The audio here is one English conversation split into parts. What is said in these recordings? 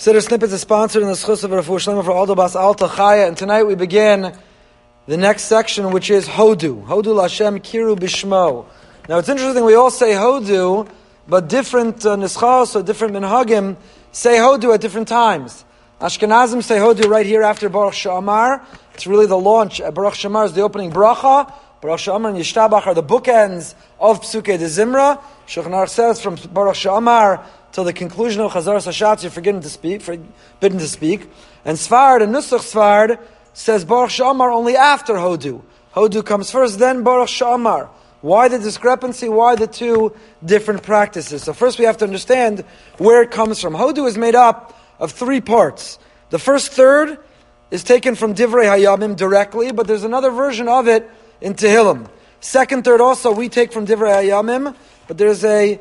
Siddur Snippets is sponsored in the zchus of Rafu Shlema for Aldo Bas Alta Chaya, and tonight we begin the next section, which is Hodu. Hodu Lashem Kiru Bishmo. Now it's interesting, we all say Hodu, but different uh, or different Minhagim say Hodu at different times. Ashkenazim say Hodu right here after Baruch She'amar. It's really the launch. Baruch She'amar is the opening bracha. Baruch She'amar and Yishtabach are the bookends of Psukei de Zimra. Shulchan says from Baruch She'amar till the conclusion of Chazaras HaShatz, you're forbidden to speak, forbidden to speak. And Sfard, and Nusach Sfard, says Baruch She'amar only after Hodu. Hodu comes first, then Baruch She'amar. Why the discrepancy? Why the two different practices? So first we have to understand where it comes from. Hodu is made up of three parts. The first third is taken from Divrei Hayamim directly, but there's another version of it in Tehillim. Second third also we take from Divrei Hayamim, but there's a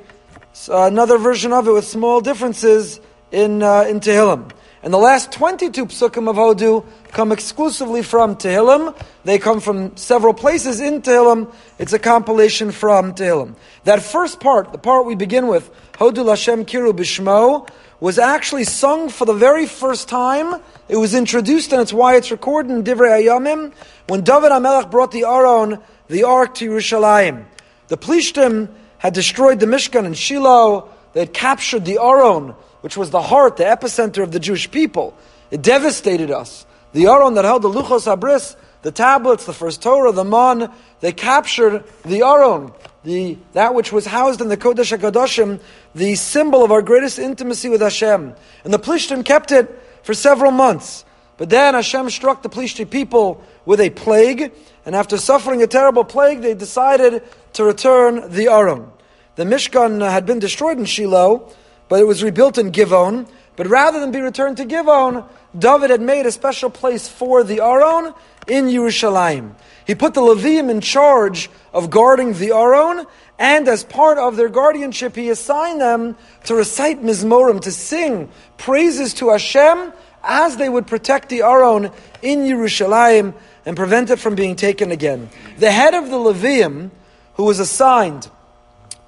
uh, another version of it with small differences in, uh, in Tehillim. And the last 22 psukim of Hodu come exclusively from Tehillim. They come from several places in Tehillim. It's a compilation from Tehillim. That first part, the part we begin with, Hodu Lashem Kiru Bishmo, was actually sung for the very first time. It was introduced, and it's why it's recorded in Divrei Hayamim, when David HaMelech brought the Aron, the Ark, to Yerushalayim. The Plishtim had destroyed the Mishkan and Shiloh. They had captured the Aron, which was the heart, the epicenter of the Jewish people. It devastated us. The Aron that held the Luchos HaBris, the tablets, the first Torah, the Mon, they captured the Aron, the, that which was housed in the Kodesh HaKadoshim, the symbol of our greatest intimacy with Hashem. And the Plishtim kept it for several months. But then Hashem struck the Plishti people with a plague, and after suffering a terrible plague, they decided to return the Aron. The Mishkan had been destroyed in Shiloh, but it was rebuilt in Givon. But rather than be returned to Givon, David had made a special place for the Aron in Yerushalayim. He put the Leviim in charge of guarding the Aron, and as part of their guardianship, he assigned them to recite Mizmorim, to sing praises to Hashem as they would protect the Aron in Yerushalayim and prevent it from being taken again. The head of the Leviim, who was assigned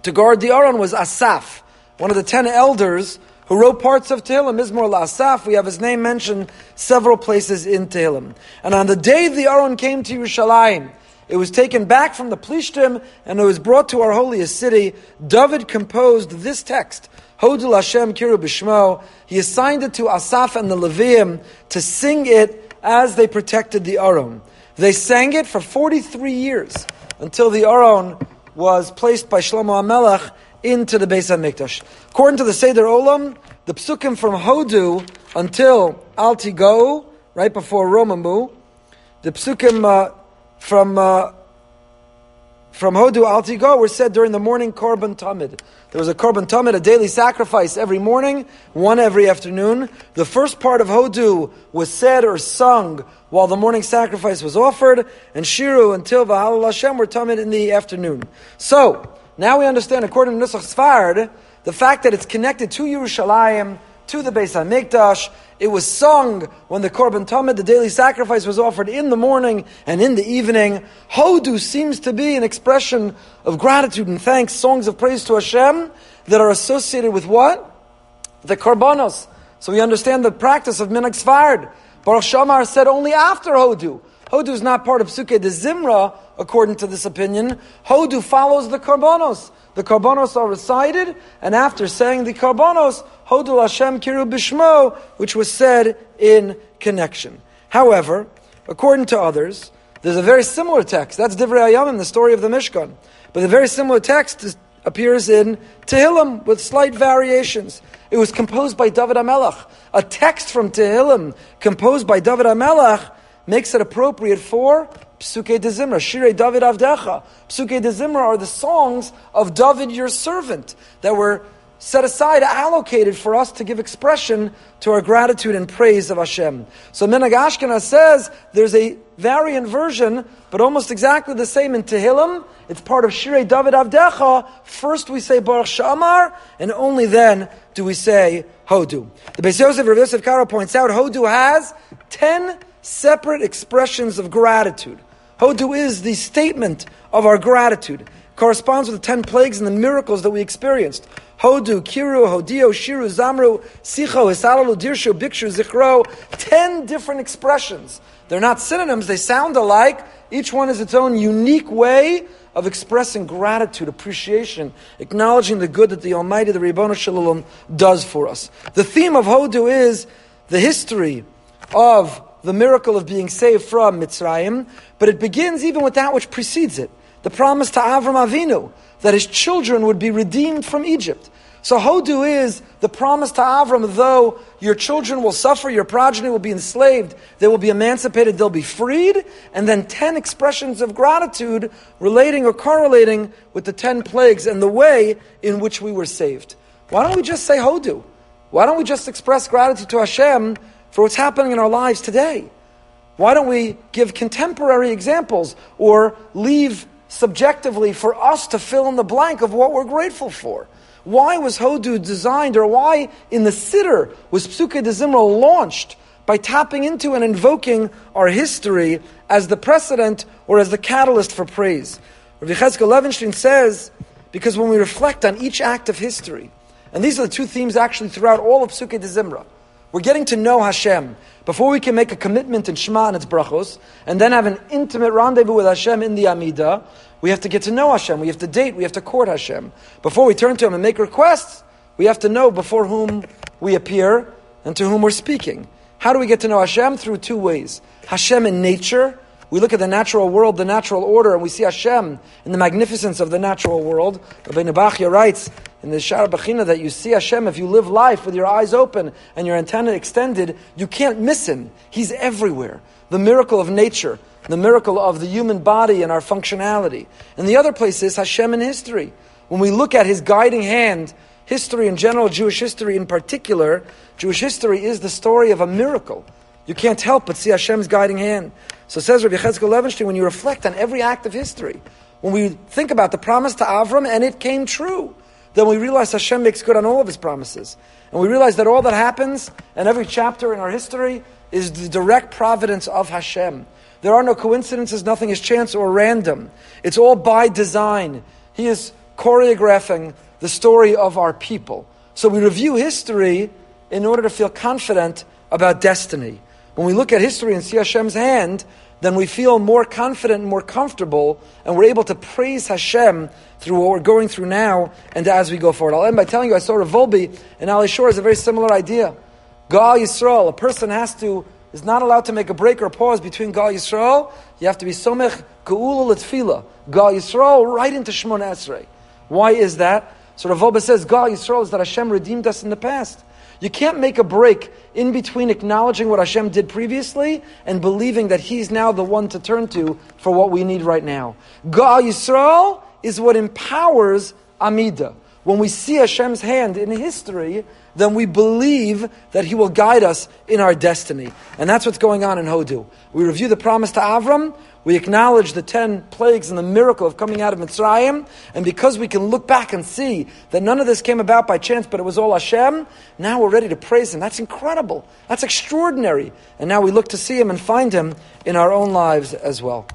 to guard the Aron, was Asaph, one of the ten elders who wrote parts of Tehillim, Mizmor Asaph. We have his name mentioned several places in Tehillim. And on the day the Aron came to Yerushalayim, it was taken back from the Plishtim and it was brought to our holiest city. David composed this text, Hodu Lashem Kiru Bishmo. He assigned it to Asaph and the Leviim to sing it as they protected the Aron. They sang it for 43 years until the Aron was placed by Shlomo HaMelech into the Beis HaMikdash. According to the Seder Olam, the psukim from Hodu until Al Tigu, right before Romamu, the psukim uh, from uh, from Hodu Al Tigu were said during the morning Korban Tamid. There was a Korban Tamid, a daily sacrifice every morning, one every afternoon. The first part of Hodu was said or sung while the morning sacrifice was offered, and Shiru until Vahal Hashem were Tamid in the afternoon. So, now we understand, according to Nusach Sfard, the fact that it's connected to Yerushalayim, to the Beis HaMikdash. It was sung when the Korban Tamid, the daily sacrifice, was offered in the morning and in the evening. Hodu seems to be an expression of gratitude and thanks, songs of praise to Hashem that are associated with what? The Korbanos. So we understand the practice of Minhag Sfard. Baruch She'amar said only after Hodu. Hodu is not part of Psukei de Zimra, according to this opinion. Hodu follows the Korbanos. The Korbanos are recited, and after saying the Korbanos, Hodu Hashem Kiru Bishmo, which was said in connection. However, according to others, there's a very similar text. That's Divrei Hayamim, the story of the Mishkan. But a very similar text is, appears in Tehillim with slight variations. It was composed by David HaMelech. A text from Tehillim composed by David HaMelech makes it appropriate for Psukei de Zimra, Shirei David Avdecha. Psukei de Zimra are the songs of David, your servant, that were set aside, allocated for us to give expression to our gratitude and praise of Hashem. So Minhag Ashkenaz says there's a variant version, but almost exactly the same in Tehillim. It's part of Shirei David Avdecha. First we say Baruch She'amar, and only then do we say Hodu. The Beis Yosef Rav Yosef Karo points out Hodu has ten separate expressions of gratitude. Hodu is the statement of our gratitude. Corresponds with the ten plagues and the miracles that we experienced. Hodu, Kiru, Hodio, Shiru, Zamru, Sicho, Hisalalu, Dirshu, Bikshu, Zichro. Ten different expressions. They're not synonyms, they sound alike. Each one is its own unique way of expressing gratitude, appreciation, acknowledging the good that the Almighty, the Ribbono Shel Olam, does for us. The theme of Hodu is the history of the miracle of being saved from Mitzrayim, but it begins even with that which precedes it. The promise to Avram Avinu that his children would be redeemed from Egypt. So Hodu is the promise to Avram, though your children will suffer, your progeny will be enslaved, they will be emancipated, they'll be freed, and then ten expressions of gratitude relating or correlating with the ten plagues and the way in which we were saved. Why don't we just say Hodu? Why don't we just express gratitude to Hashem for what's happening in our lives today? Why don't we give contemporary examples or leave subjectively for us to fill in the blank of what we're grateful for. Why was Hodu designed, or why in the Siddur was Psukei de Zimra launched by tapping into and invoking our history as the precedent or as the catalyst for praise? Rabbi Cheskel Levenstein says, because when we reflect on each act of history, and these are the two themes actually throughout all of Psukei de Zimra, we're getting to know Hashem before we can make a commitment in Shema and its brachos, and then have an intimate rendezvous with Hashem in the Amidah. We have to get to know Hashem. We have to date. We have to court Hashem. Before we turn to Him and make requests, we have to know before whom we appear and to whom we're speaking. How do we get to know Hashem? Through two ways. Hashem in nature. We look at the natural world, the natural order, and we see Hashem in the magnificence of the natural world. Rabbeinu Bachya writes in the Shaar HaBechina that you see Hashem if you live life with your eyes open and your antenna extended, you can't miss Him. He's everywhere. The miracle of nature, the miracle of the human body and our functionality. And the other place is Hashem in history. When we look at His guiding hand, history in general, Jewish history in particular, Jewish history is the story of a miracle. You can't help but see Hashem's guiding hand. So says Rabbi Cheskel Levenstein, when you reflect on every act of history, when we think about the promise to Avram and it came true, then we realize Hashem makes good on all of his promises. And we realize that all that happens and every chapter in our history is the direct providence of Hashem. There are no coincidences, nothing is chance or random. It's all by design. He is choreographing the story of our people. So we review history in order to feel confident about destiny. When we look at history and see Hashem's hand, then we feel more confident and more comfortable, and we're able to praise Hashem through what we're going through now and as we go forward. I'll end by telling you I saw Rav Wolbe in Alei Shur is a very similar idea. Ga'al Yisrael, a person has to is not allowed to make a break or pause between Ga'al Yisrael. You have to be somech geula letfila. Ga'al Yisrael right into Shemoneh Esrei. Why is that? So Rav Wolbe says Ga'al Yisrael is that Hashem redeemed us in the past. You can't make a break in between acknowledging what Hashem did previously and believing that He's now the one to turn to for what we need right now. Ga'al Yisrael is what empowers Amida. When we see Hashem's hand in history, then we believe that He will guide us in our destiny. And that's what's going on in Hodu. We review the promise to Avram, we acknowledge the ten plagues and the miracle of coming out of Mitzrayim, and because we can look back and see that none of this came about by chance, but it was all Hashem, now we're ready to praise Him. That's incredible. That's extraordinary. And now we look to see Him and find Him in our own lives as well.